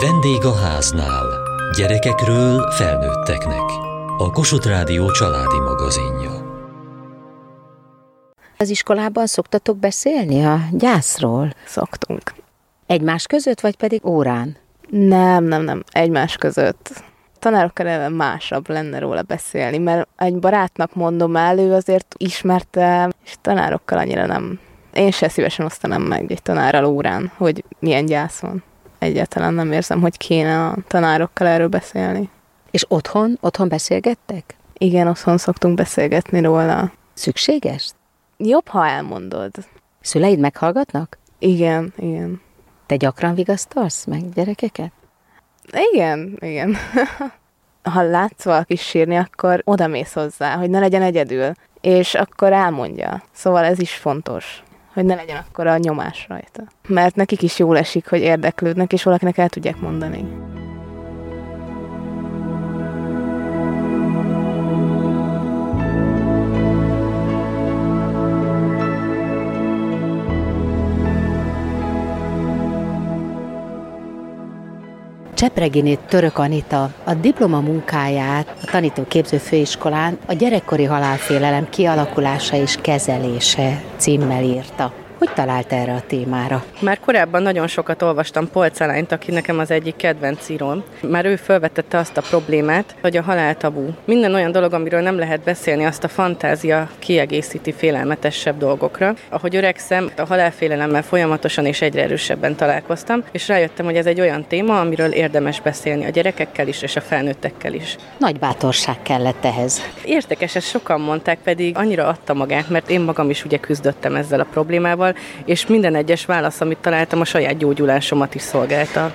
Vendég a háznál. Gyerekekről felnőtteknek. A Kossuth Rádió családi magazinja. Az iskolában szoktatok beszélni a gyászról? Szoktunk. Egymás között, vagy pedig órán? Nem, nem, nem. Egymás között. Tanárokkal eleve másabb lenne róla beszélni, mert egy barátnak mondom el, ő azért ismerte, és tanárokkal annyira nem. Én se szívesen osztanám meg egy tanárral órán, hogy milyen gyász van. Egyáltalán nem érzem, hogy kéne a tanárokkal erről beszélni. És otthon? Otthon beszélgettek? Igen, otthon szoktunk beszélgetni róla. Szükséges? Jobb, ha elmondod. Szüleid meghallgatnak? Igen, igen. Te gyakran vigasztalsz meg gyerekeket? Igen, igen. ha látsz valaki sírni, akkor oda mész hozzá, hogy ne legyen egyedül, és akkor elmondja. Szóval ez is fontos, hogy ne legyen akkor a nyomás rajta. Mert nekik is jól esik, hogy érdeklődnek, és valakinek el tudják mondani. Csepreginét Török Anita a diploma munkáját a tanítóképző főiskolán a gyerekkori halálfélelem kialakulása és kezelése címmel írta. Hogy talált erre a témára? Már korábban nagyon sokat olvastam Polcelányt, aki nekem az egyik kedvenc íróm. Már ő felvetette azt a problémát, hogy a halál tabu. Minden olyan dolog, amiről nem lehet beszélni, azt a fantázia kiegészíti félelmetesebb dolgokra. Ahogy öregszem, a halálfélelemmel folyamatosan és egyre erősebben találkoztam, és rájöttem, hogy ez egy olyan téma, amiről érdemes beszélni a gyerekekkel is és a felnőttekkel is. Nagy bátorság kellett ehhez. Értékes, ezt sokan mondták, pedig annyira adta magát, mert én magam is ugye küzdöttem ezzel a problémával, és minden egyes válasz, amit találtam, a saját gyógyulásomat is szolgálta.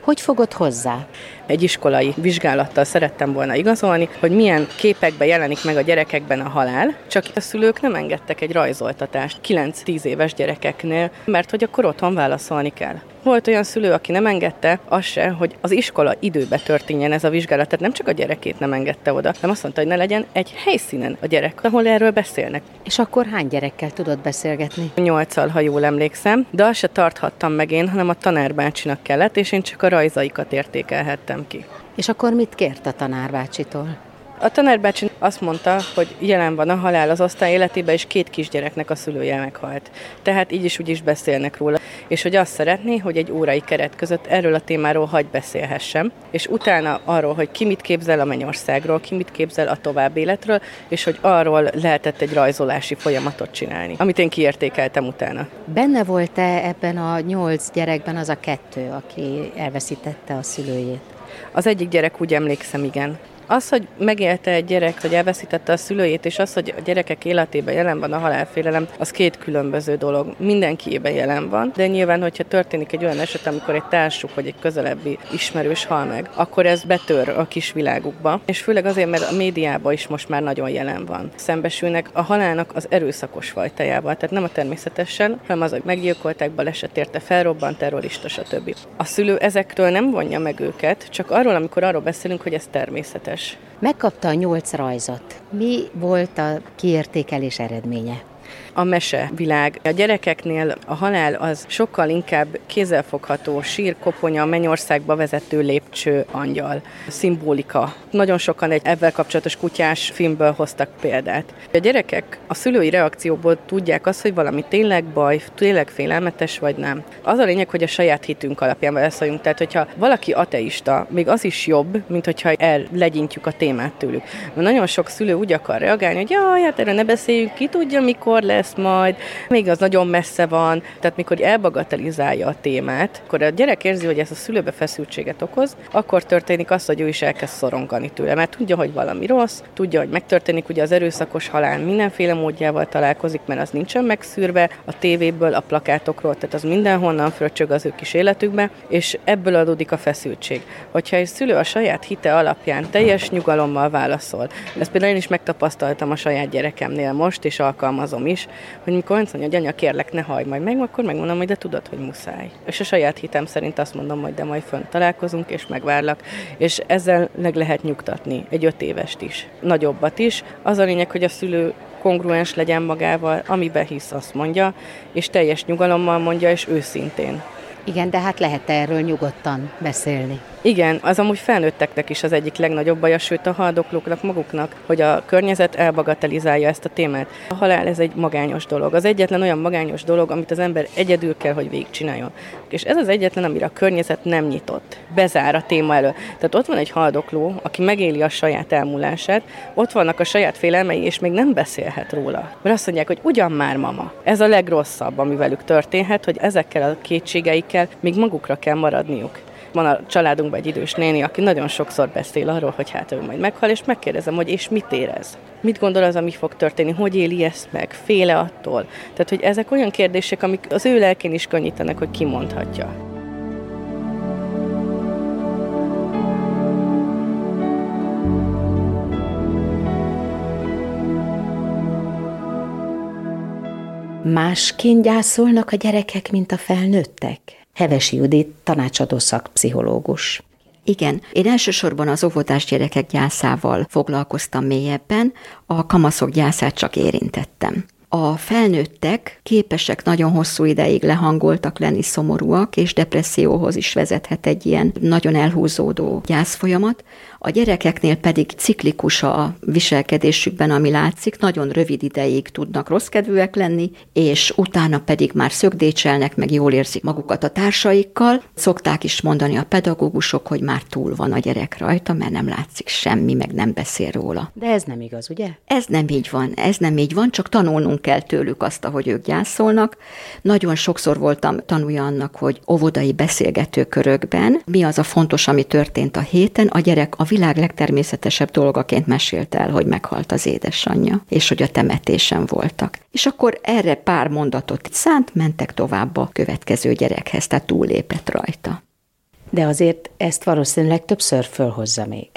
Hogy fogod hozzá? Egy iskolai vizsgálattal szerettem volna igazolni, hogy milyen képekben jelenik meg a gyerekekben a halál, csak a szülők nem engedtek egy rajzoltatást 9-10 éves gyerekeknél, mert hogy akkor otthon válaszolni kell. Volt olyan szülő, aki nem engedte az se, hogy az iskola időbe történjen ez a vizsgálat. Tehát nem csak a gyerekét nem engedte oda, hanem azt mondta, hogy ne legyen egy helyszínen a gyerek, ahol erről beszélnek. És akkor hány gyerekkel tudod beszélgetni? Nyolccal, ha jól emlékszem, de azt se tarthattam meg én, hanem a tanárbácsinak kellett, és én csak a rajzaikat értékelhettem ki. És akkor mit kért a tanárbácsitól? A tanárbácsi azt mondta, hogy jelen van a halál az osztály életében, és két kisgyereknek a szülője meghalt. Tehát így is úgy is beszélnek róla. És hogy azt szeretné, hogy egy órai keret között erről a témáról hagy beszélhessem, és utána arról, hogy ki mit képzel a mennyországról, ki mit képzel a tovább életről, és hogy arról lehetett egy rajzolási folyamatot csinálni, amit én kiértékeltem utána. Benne volt-e ebben a nyolc gyerekben az a kettő, aki elveszítette a szülőjét? Az egyik gyerek úgy emlékszem, igen. Az, hogy megélte egy gyerek, hogy elveszítette a szülőjét, és az, hogy a gyerekek életében jelen van a halálfélelem, az két különböző dolog. Mindenkiében jelen van, de nyilván, hogyha történik egy olyan eset, amikor egy társuk vagy egy közelebbi ismerős hal meg, akkor ez betör a kis világukba. És főleg azért, mert a médiában is most már nagyon jelen van. Szembesülnek a halálnak az erőszakos fajtájával, tehát nem a természetesen, hanem az, hogy meggyilkolták, baleset érte, felrobbant, terrorista, stb. A szülő ezektől nem vonja meg őket, csak arról, amikor arról beszélünk, hogy ez természetes érdekes. Megkapta a nyolc rajzot. Mi volt a kiértékelés eredménye? A mesevilág. A gyerekeknél a halál az sokkal inkább kézzelfogható, sírkoponya, mennyországba vezető lépcső, angyal, szimbolika. Nagyon sokan egy ebben kapcsolatos kutyás filmből hoztak példát. A gyerekek a szülői reakcióból tudják azt, hogy valami tényleg baj, tényleg félelmetes vagy nem. Az a lényeg, hogy a saját hitünk alapján válaszoljunk. Tehát, hogyha valaki ateista, még az is jobb, mint hogyha legyintjük a témát tőlük. Mert nagyon sok szülő úgy akar reagálni, hogy jaj, hát erre ne beszéljünk, ki tudja, mikor lesz, lesz majd, még az nagyon messze van, tehát mikor elbagatelizálja a témát, akkor a gyerek érzi, hogy ez a szülőbe feszültséget okoz, akkor történik az, hogy ő is elkezd szorongani tőle, mert tudja, hogy valami rossz, tudja, hogy megtörténik, ugye az erőszakos halál mindenféle módjával találkozik, mert az nincsen megszűrve a tévéből, a plakátokról, tehát az mindenhonnan fröccsög az ő kis életükbe, és ebből adódik a feszültség. Hogyha egy szülő a saját hite alapján teljes nyugalommal válaszol, ezt például én is megtapasztaltam a saját gyerekemnél most, és alkalmazom is, hogy mikor azt mondja, hogy anya, kérlek, ne hagyd majd meg, akkor megmondom, hogy de tudod, hogy muszáj. És a saját hitem szerint azt mondom, hogy de majd fönt találkozunk, és megvárlak. És ezzel meg lehet nyugtatni egy öt évest is, nagyobbat is. Az a lényeg, hogy a szülő kongruens legyen magával, amiben hisz, azt mondja, és teljes nyugalommal mondja, és őszintén. Igen, de hát lehet erről nyugodtan beszélni. Igen, az amúgy felnőtteknek is az egyik legnagyobb baja, sőt a haldoklóknak maguknak, hogy a környezet elbagatelizálja ezt a témát. A halál ez egy magányos dolog. Az egyetlen olyan magányos dolog, amit az ember egyedül kell, hogy végigcsináljon. És ez az egyetlen, amire a környezet nem nyitott. Bezár a téma elő. Tehát ott van egy haldokló, aki megéli a saját elmúlását, ott vannak a saját félelmei, és még nem beszélhet róla. Mert azt mondják, hogy ugyan már mama. Ez a legrosszabb, ami velük történhet, hogy ezekkel a kétségeikkel még magukra kell maradniuk. Van a családunkban egy idős néni, aki nagyon sokszor beszél arról, hogy hát ő majd meghal, és megkérdezem, hogy és mit érez? Mit gondol az, ami fog történni? Hogy éli ezt meg? Féle attól? Tehát, hogy ezek olyan kérdések, amik az ő lelkén is könnyítenek, hogy kimondhatja. Másként gyászolnak a gyerekek, mint a felnőttek? Hevesi Judit, tanácsadó szakpszichológus. Igen, én elsősorban az óvodás gyerekek gyászával foglalkoztam mélyebben, a kamaszok gyászát csak érintettem. A felnőttek képesek nagyon hosszú ideig lehangoltak lenni szomorúak, és depresszióhoz is vezethet egy ilyen nagyon elhúzódó gyászfolyamat. A gyerekeknél pedig ciklikus a viselkedésükben, ami látszik, nagyon rövid ideig tudnak rosszkedvűek lenni, és utána pedig már szögdécselnek, meg jól érzik magukat a társaikkal. Szokták is mondani a pedagógusok, hogy már túl van a gyerek rajta, mert nem látszik semmi, meg nem beszél róla. De ez nem igaz, ugye? Ez nem így van, ez nem így van, csak tanulnunk kell tőlük azt, ahogy ők gyászolnak. Nagyon sokszor voltam tanulja annak, hogy óvodai beszélgetőkörökben mi az a fontos, ami történt a héten, a gyerek a világ legtermészetesebb dolgaként mesélt el, hogy meghalt az édesanyja, és hogy a temetésen voltak. És akkor erre pár mondatot szánt, mentek tovább a következő gyerekhez, tehát túlépett rajta. De azért ezt valószínűleg többször fölhozza még.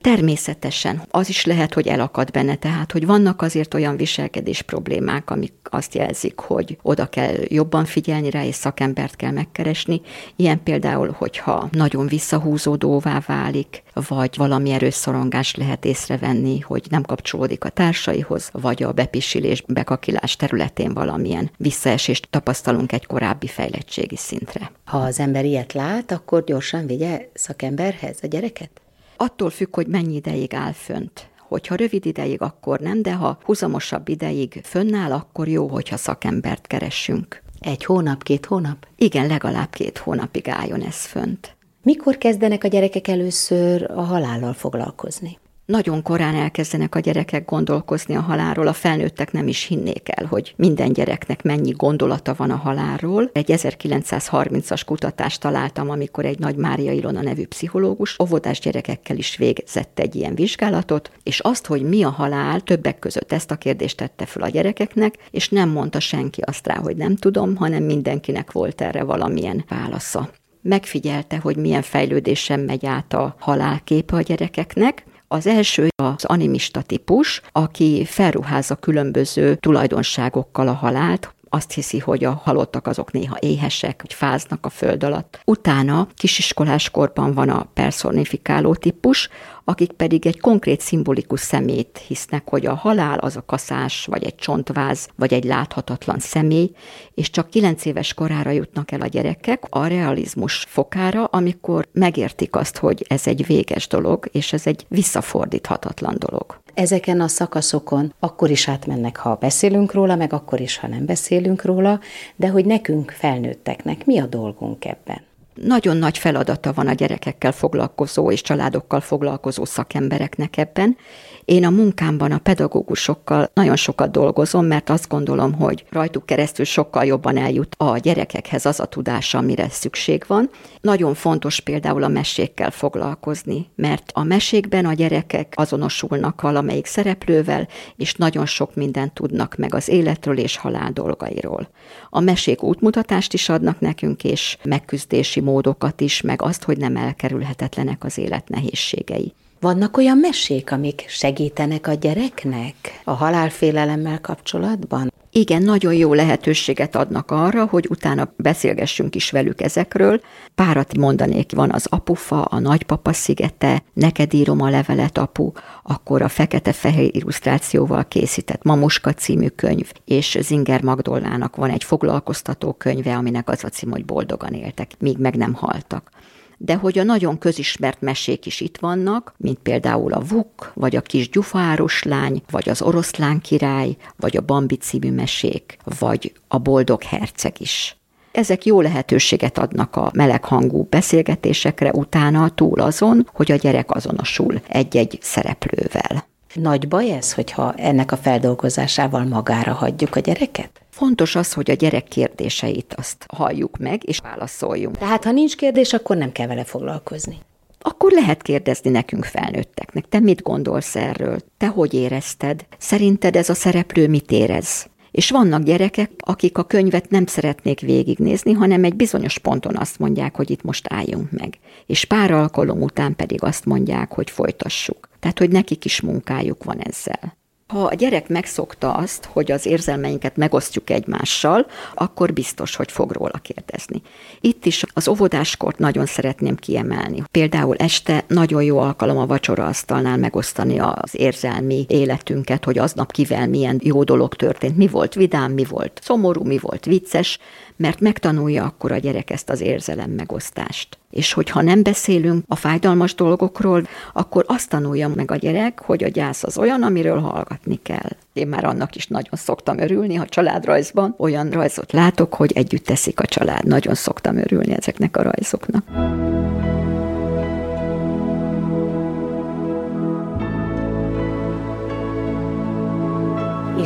Természetesen. Az is lehet, hogy elakad benne, tehát, hogy vannak azért olyan viselkedés problémák, amik azt jelzik, hogy oda kell jobban figyelni rá, és szakembert kell megkeresni. Ilyen például, hogyha nagyon visszahúzódóvá válik, vagy valami erőszorongás lehet észrevenni, hogy nem kapcsolódik a társaihoz, vagy a bepisilés, bekakilás területén valamilyen visszaesést tapasztalunk egy korábbi fejlettségi szintre. Ha az ember ilyet lát, akkor gyorsan vigye szakemberhez a gyereket? Attól függ, hogy mennyi ideig áll fönt. Hogyha rövid ideig, akkor nem, de ha huzamosabb ideig fönnáll, akkor jó, hogyha szakembert keressünk. Egy hónap, két hónap? Igen, legalább két hónapig álljon ez fönt. Mikor kezdenek a gyerekek először a halállal foglalkozni? Nagyon korán elkezdenek a gyerekek gondolkozni a halálról, a felnőttek nem is hinnék el, hogy minden gyereknek mennyi gondolata van a halálról. Egy 1930-as kutatást találtam, amikor egy Nagy Mária Ilona nevű pszichológus óvodás gyerekekkel is végzett egy ilyen vizsgálatot, és azt, hogy mi a halál, többek között ezt a kérdést tette fel a gyerekeknek, és nem mondta senki azt rá, hogy nem tudom, hanem mindenkinek volt erre valamilyen válasza megfigyelte, hogy milyen fejlődésen megy át a halálképe a gyerekeknek, az első az animista típus, aki felruházza különböző tulajdonságokkal a halált, azt hiszi, hogy a halottak azok néha éhesek, vagy fáznak a föld alatt. Utána kisiskolás korban van a personifikáló típus, akik pedig egy konkrét szimbolikus szemét hisznek, hogy a halál az a kaszás, vagy egy csontváz, vagy egy láthatatlan személy, és csak kilenc éves korára jutnak el a gyerekek a realizmus fokára, amikor megértik azt, hogy ez egy véges dolog, és ez egy visszafordíthatatlan dolog. Ezeken a szakaszokon akkor is átmennek, ha beszélünk róla, meg akkor is, ha nem beszélünk róla, de hogy nekünk felnőtteknek mi a dolgunk ebben? Nagyon nagy feladata van a gyerekekkel foglalkozó és családokkal foglalkozó szakembereknek ebben. Én a munkámban a pedagógusokkal nagyon sokat dolgozom, mert azt gondolom, hogy rajtuk keresztül sokkal jobban eljut a gyerekekhez az a tudás, amire szükség van. Nagyon fontos például a mesékkel foglalkozni, mert a mesékben a gyerekek azonosulnak valamelyik szereplővel, és nagyon sok mindent tudnak meg az életről és halál dolgairól. A mesék útmutatást is adnak nekünk, és megküzdési módokat is, meg azt, hogy nem elkerülhetetlenek az élet nehézségei. Vannak olyan mesék, amik segítenek a gyereknek a halálfélelemmel kapcsolatban? Igen, nagyon jó lehetőséget adnak arra, hogy utána beszélgessünk is velük ezekről. Párat mondanék, van az apufa, a nagypapa szigete, neked írom a levelet, apu, akkor a fekete-fehér illusztrációval készített Mamuska című könyv, és Zinger Magdollának van egy foglalkoztató könyve, aminek az a cím, hogy boldogan éltek, míg meg nem haltak de hogy a nagyon közismert mesék is itt vannak, mint például a Vuk, vagy a kis gyufáros lány, vagy az oroszlán király, vagy a Bambi című mesék, vagy a boldog herceg is. Ezek jó lehetőséget adnak a meleghangú beszélgetésekre utána túl azon, hogy a gyerek azonosul egy-egy szereplővel. Nagy baj ez, hogyha ennek a feldolgozásával magára hagyjuk a gyereket? Fontos az, hogy a gyerek kérdéseit azt halljuk meg, és válaszoljunk. Tehát, ha nincs kérdés, akkor nem kell vele foglalkozni. Akkor lehet kérdezni nekünk felnőtteknek, te mit gondolsz erről? Te hogy érezted? Szerinted ez a szereplő mit érez? És vannak gyerekek, akik a könyvet nem szeretnék végignézni, hanem egy bizonyos ponton azt mondják, hogy itt most álljunk meg. És pár alkalom után pedig azt mondják, hogy folytassuk. Tehát, hogy nekik is munkájuk van ezzel. Ha a gyerek megszokta azt, hogy az érzelmeinket megosztjuk egymással, akkor biztos, hogy fog róla kérdezni. Itt is az óvodáskort nagyon szeretném kiemelni. Például este nagyon jó alkalom a vacsora asztalnál megosztani az érzelmi életünket, hogy aznap kivel milyen jó dolog történt, mi volt vidám, mi volt szomorú, mi volt vicces, mert megtanulja akkor a gyerek ezt az érzelem megosztást. És hogyha nem beszélünk a fájdalmas dolgokról, akkor azt tanulja meg a gyerek, hogy a gyász az olyan, amiről hallgatni kell. Én már annak is nagyon szoktam örülni, ha családrajzban olyan rajzot látok, hogy együtt teszik a család. Nagyon szoktam örülni ezeknek a rajzoknak.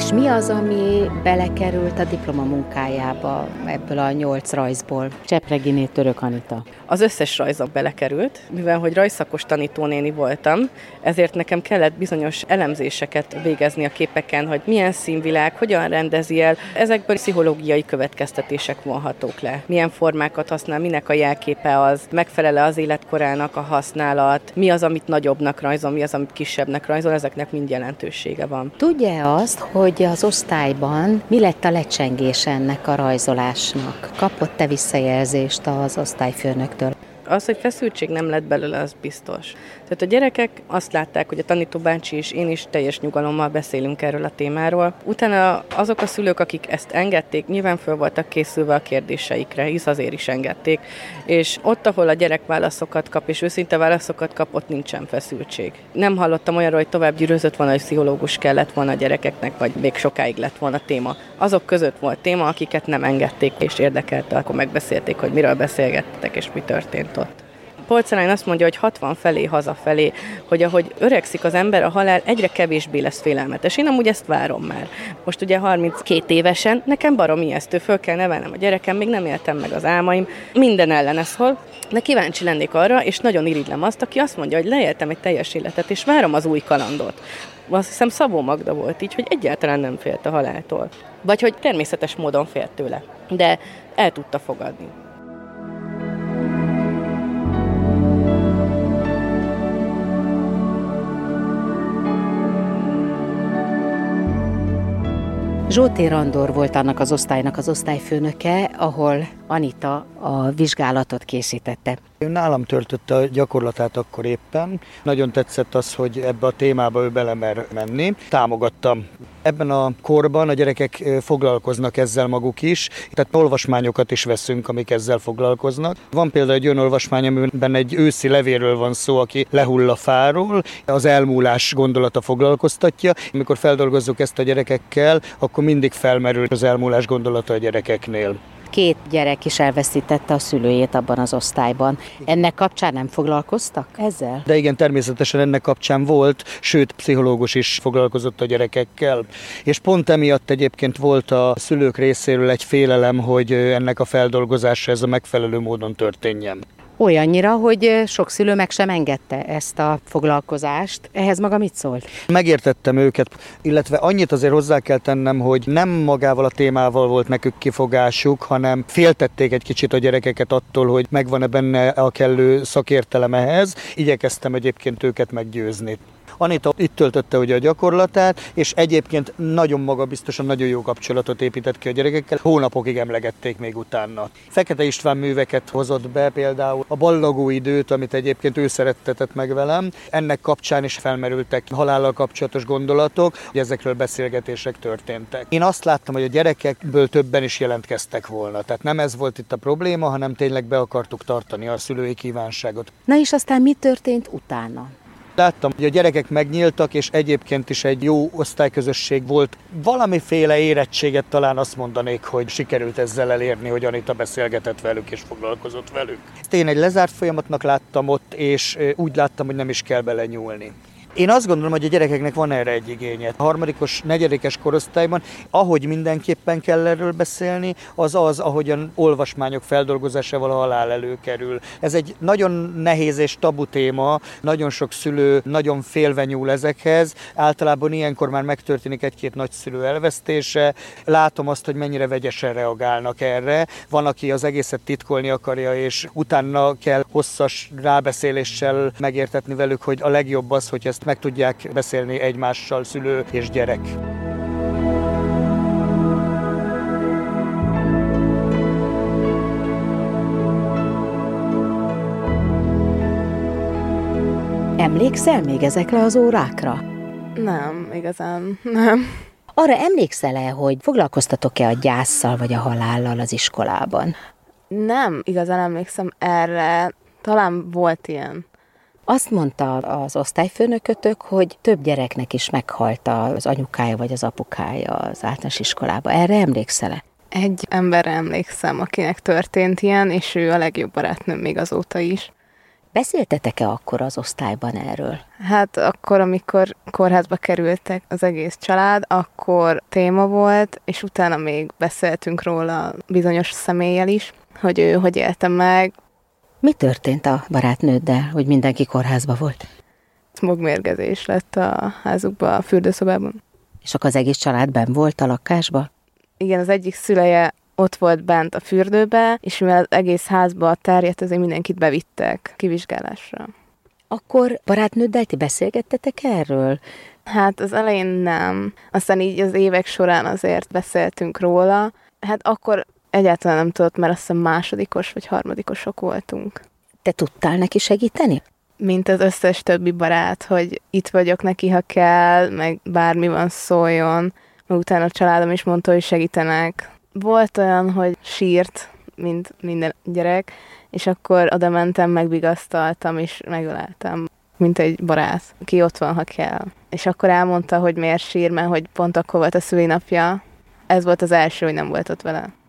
És mi az, ami belekerült a diplomamunkájába ebből a nyolc rajzból? Csepreginé Török Anita. Az összes rajzok belekerült, mivel hogy rajszakos tanítónéni voltam, ezért nekem kellett bizonyos elemzéseket végezni a képeken, hogy milyen színvilág, hogyan rendezi el. Ezekből pszichológiai következtetések vonhatók le. Milyen formákat használ, minek a jelképe az, megfelele az életkorának a használat, mi az, amit nagyobbnak rajzol, mi az, amit kisebbnek rajzol, ezeknek mind jelentősége van. Tudja azt, hogy az osztályban mi lett a lecsengés ennek a rajzolásnak? Kapott-e visszajelzést az osztályfőnöktől? Az, hogy feszültség nem lett belőle, az biztos. Tehát a gyerekek azt látták, hogy a tanító bácsi és én is teljes nyugalommal beszélünk erről a témáról. Utána azok a szülők, akik ezt engedték, nyilván föl voltak készülve a kérdéseikre, hisz azért is engedték. És ott, ahol a gyerek válaszokat kap, és őszinte válaszokat kap, ott nincsen feszültség. Nem hallottam olyanról, hogy tovább gyűrözött volna, hogy pszichológus kellett volna a gyerekeknek, vagy még sokáig lett volna téma. Azok között volt téma, akiket nem engedték és érdekelte, akkor megbeszélték, hogy miről beszélgettek és mi történt ott. Polcelány azt mondja, hogy 60 felé, hazafelé, hogy ahogy öregszik az ember, a halál egyre kevésbé lesz félelmetes. Én amúgy ezt várom már. Most ugye 32 évesen, nekem barom ijesztő, föl kell nevelnem a gyerekem, még nem éltem meg az álmaim, minden ellen szól, de kíváncsi lennék arra, és nagyon irigylem azt, aki azt mondja, hogy leéltem egy teljes életet, és várom az új kalandot. Azt hiszem Szabó Magda volt így, hogy egyáltalán nem félt a haláltól. Vagy hogy természetes módon félt tőle. De el tudta fogadni. Zsóté Randor volt annak az osztálynak az osztályfőnöke, ahol Anita a vizsgálatot készítette. Nálam töltötte a gyakorlatát akkor éppen. Nagyon tetszett az, hogy ebbe a témába ő belemer menni. Támogattam. Ebben a korban a gyerekek foglalkoznak ezzel maguk is, tehát olvasmányokat is veszünk, amik ezzel foglalkoznak. Van például egy olyan olvasmány, amiben egy őszi levéről van szó, aki lehull a fáról, az elmúlás gondolata foglalkoztatja. Amikor feldolgozzuk ezt a gyerekekkel, akkor mindig felmerül az elmúlás gondolata a gyerekeknél két gyerek is elveszítette a szülőjét abban az osztályban. Ennek kapcsán nem foglalkoztak ezzel? De igen, természetesen ennek kapcsán volt, sőt, pszichológus is foglalkozott a gyerekekkel. És pont emiatt egyébként volt a szülők részéről egy félelem, hogy ennek a feldolgozása ez a megfelelő módon történjen. Olyannyira, hogy sok szülő meg sem engedte ezt a foglalkozást. Ehhez maga mit szólt? Megértettem őket, illetve annyit azért hozzá kell tennem, hogy nem magával a témával volt nekük kifogásuk, hanem féltették egy kicsit a gyerekeket attól, hogy megvan-e benne a kellő szakértelem ehhez. Igyekeztem egyébként őket meggyőzni. Anita itt töltötte ugye a gyakorlatát, és egyébként nagyon magabiztosan, nagyon jó kapcsolatot épített ki a gyerekekkel. Hónapokig emlegették még utána. Fekete István műveket hozott be például a ballagó időt, amit egyébként ő szerettetett meg velem. Ennek kapcsán is felmerültek halállal kapcsolatos gondolatok, hogy ezekről beszélgetések történtek. Én azt láttam, hogy a gyerekekből többen is jelentkeztek volna. Tehát nem ez volt itt a probléma, hanem tényleg be akartuk tartani a szülői kívánságot. Na és aztán mi történt utána? Láttam, hogy a gyerekek megnyíltak, és egyébként is egy jó osztályközösség volt. Valamiféle érettséget talán azt mondanék, hogy sikerült ezzel elérni, hogy Anita beszélgetett velük és foglalkozott velük. Én egy lezárt folyamatnak láttam ott, és úgy láttam, hogy nem is kell bele nyúlni. Én azt gondolom, hogy a gyerekeknek van erre egy igénye. A harmadikos, negyedikes korosztályban, ahogy mindenképpen kell erről beszélni, az az, ahogyan olvasmányok feldolgozásával a halál előkerül. Ez egy nagyon nehéz és tabu téma, nagyon sok szülő nagyon félve nyúl ezekhez. Általában ilyenkor már megtörténik egy-két nagyszülő elvesztése. Látom azt, hogy mennyire vegyesen reagálnak erre. Van, aki az egészet titkolni akarja, és utána kell hosszas rábeszéléssel megértetni velük, hogy a legjobb az, hogy ezt ezt meg tudják beszélni egymással szülő és gyerek. Emlékszel még ezekre az órákra? Nem, igazán nem. Arra emlékszel-e, hogy foglalkoztatok-e a gyászsal vagy a halállal az iskolában? Nem, igazán emlékszem erre. Talán volt ilyen. Azt mondta az osztályfőnökötök, hogy több gyereknek is meghalt az anyukája vagy az apukája az általános iskolába. Erre emlékszel-e? Egy emberre emlékszem, akinek történt ilyen, és ő a legjobb barátnőm még azóta is. Beszéltetek-e akkor az osztályban erről? Hát akkor, amikor kórházba kerültek az egész család, akkor téma volt, és utána még beszéltünk róla bizonyos személlyel is, hogy ő hogy élte meg, mi történt a barátnőddel, hogy mindenki kórházba volt? Smogmérgezés lett a házukba, a fürdőszobában. És akkor az egész család ben volt a lakásba? Igen, az egyik szüleje ott volt bent a fürdőbe, és mivel az egész házba terjedt, azért mindenkit bevittek kivizsgálásra. Akkor barátnőddel ti beszélgettetek erről? Hát az elején nem. Aztán így az évek során azért beszéltünk róla. Hát akkor Egyáltalán nem tudott, mert azt hiszem másodikos vagy harmadikosok voltunk. Te tudtál neki segíteni? Mint az összes többi barát, hogy itt vagyok neki, ha kell, meg bármi van szóljon. Meg utána a családom is mondta, hogy segítenek. Volt olyan, hogy sírt, mint minden gyerek, és akkor oda mentem, megbigasztaltam, és megöleltem, mint egy barát, ki ott van, ha kell. És akkor elmondta, hogy miért sír, mert hogy pont akkor volt a szülinapja. Ez volt az első, hogy nem volt ott vele.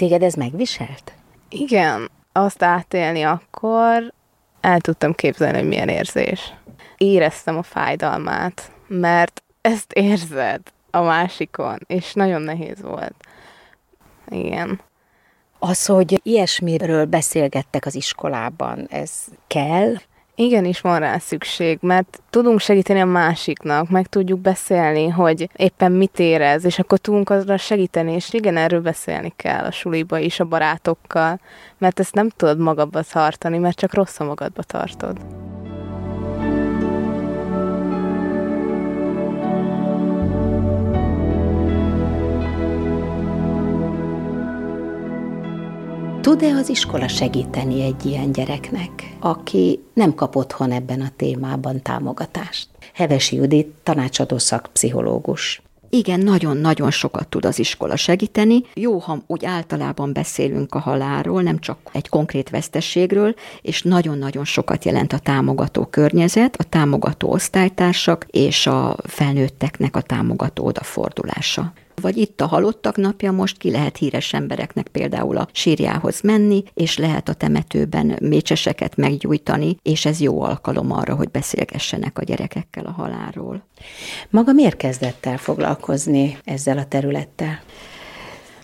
Téged ez megviselt? Igen, azt átélni akkor el tudtam képzelni, hogy milyen érzés. Éreztem a fájdalmát, mert ezt érzed a másikon, és nagyon nehéz volt. Igen. Az, hogy ilyesmiről beszélgettek az iskolában, ez kell? Igenis van rá szükség, mert tudunk segíteni a másiknak, meg tudjuk beszélni, hogy éppen mit érez, és akkor tudunk azra segíteni, és igen, erről beszélni kell a suliba is, a barátokkal, mert ezt nem tudod magadba tartani, mert csak rossz a magadba tartod. Tud-e az iskola segíteni egy ilyen gyereknek, aki nem kap otthon ebben a témában támogatást? Hevesi Judit, tanácsadó szakpszichológus. Igen, nagyon-nagyon sokat tud az iskola segíteni. Jó, ha úgy általában beszélünk a halálról, nem csak egy konkrét vesztességről, és nagyon-nagyon sokat jelent a támogató környezet, a támogató osztálytársak és a felnőtteknek a támogató odafordulása vagy itt a halottak napja, most ki lehet híres embereknek például a sírjához menni, és lehet a temetőben mécseseket meggyújtani, és ez jó alkalom arra, hogy beszélgessenek a gyerekekkel a halálról. Maga miért kezdett el foglalkozni ezzel a területtel?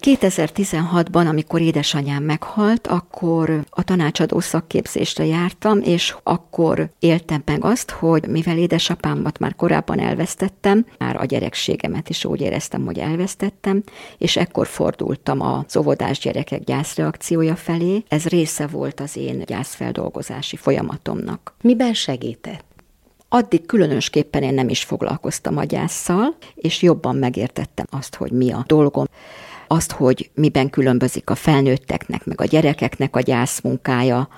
2016-ban, amikor édesanyám meghalt, akkor a tanácsadó szakképzésre jártam, és akkor éltem meg azt, hogy mivel édesapámat már korábban elvesztettem, már a gyerekségemet is úgy éreztem, hogy elvesztettem, és ekkor fordultam a óvodás gyerekek gyászreakciója felé. Ez része volt az én gyászfeldolgozási folyamatomnak. Miben segített? Addig különösképpen én nem is foglalkoztam a gyászsal, és jobban megértettem azt, hogy mi a dolgom azt, hogy miben különbözik a felnőtteknek, meg a gyerekeknek a gyászmunkája,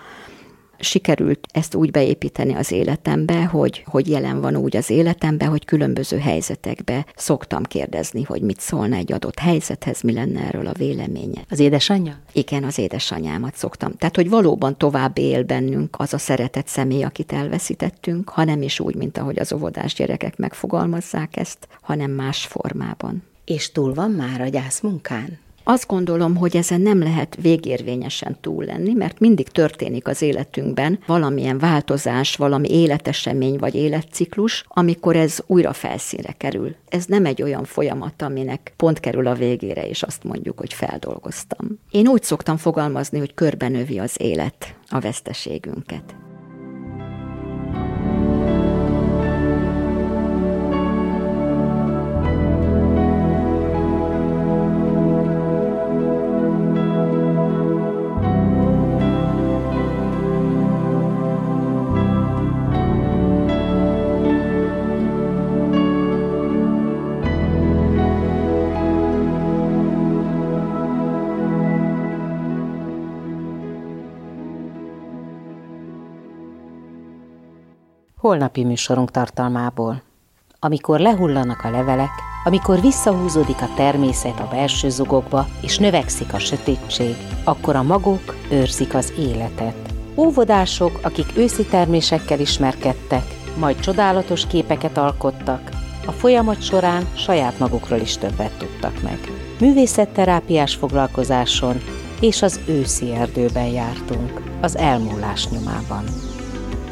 sikerült ezt úgy beépíteni az életembe, hogy, hogy jelen van úgy az életembe, hogy különböző helyzetekbe szoktam kérdezni, hogy mit szólna egy adott helyzethez, mi lenne erről a véleménye. Az édesanyja? Igen, az édesanyámat szoktam. Tehát, hogy valóban tovább él bennünk az a szeretett személy, akit elveszítettünk, ha nem is úgy, mint ahogy az óvodás gyerekek megfogalmazzák ezt, hanem más formában. És túl van már a gyászmunkán? Azt gondolom, hogy ezen nem lehet végérvényesen túl lenni, mert mindig történik az életünkben valamilyen változás, valami életesemény vagy életciklus, amikor ez újra felszínre kerül. Ez nem egy olyan folyamat, aminek pont kerül a végére, és azt mondjuk, hogy feldolgoztam. Én úgy szoktam fogalmazni, hogy körbenövi az élet a veszteségünket. Holnapi műsorunk tartalmából. Amikor lehullanak a levelek, amikor visszahúzódik a természet a belső zugokba, és növekszik a sötétség, akkor a magok őrzik az életet. Óvodások, akik őszi termésekkel ismerkedtek, majd csodálatos képeket alkottak, a folyamat során saját magukról is többet tudtak meg. Művészetterápiás foglalkozáson és az őszi erdőben jártunk, az elmúlás nyomában.